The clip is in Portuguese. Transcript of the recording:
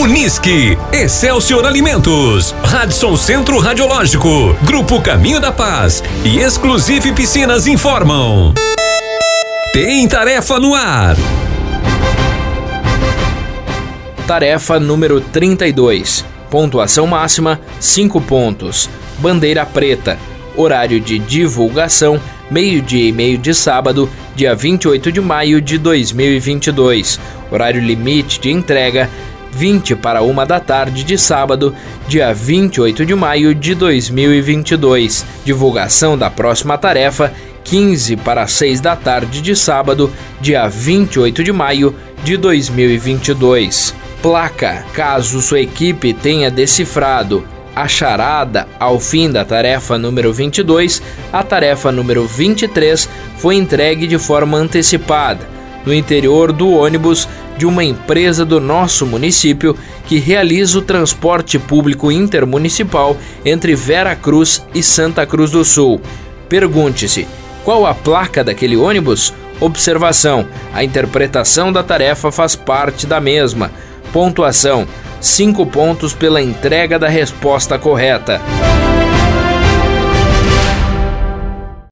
Unisque, Excelsior Alimentos, Radisson Centro Radiológico, Grupo Caminho da Paz e Exclusive Piscinas informam. Tem tarefa no ar. Tarefa número 32. Pontuação máxima 5 pontos. Bandeira preta. Horário de divulgação meio-dia e meio de sábado, dia 28 de maio de 2022. Horário limite de entrega 20 para uma da tarde de sábado, dia 28 de maio de 2022. Divulgação da próxima tarefa 15 para 6 da tarde de sábado, dia 28 de maio de 2022. Placa: caso sua equipe tenha decifrado a charada ao fim da tarefa número 22, a tarefa número 23 foi entregue de forma antecipada no interior do ônibus de uma empresa do nosso município que realiza o transporte público intermunicipal entre Vera Cruz e Santa Cruz do Sul. Pergunte-se: qual a placa daquele ônibus? Observação: a interpretação da tarefa faz parte da mesma. Pontuação: 5 pontos pela entrega da resposta correta.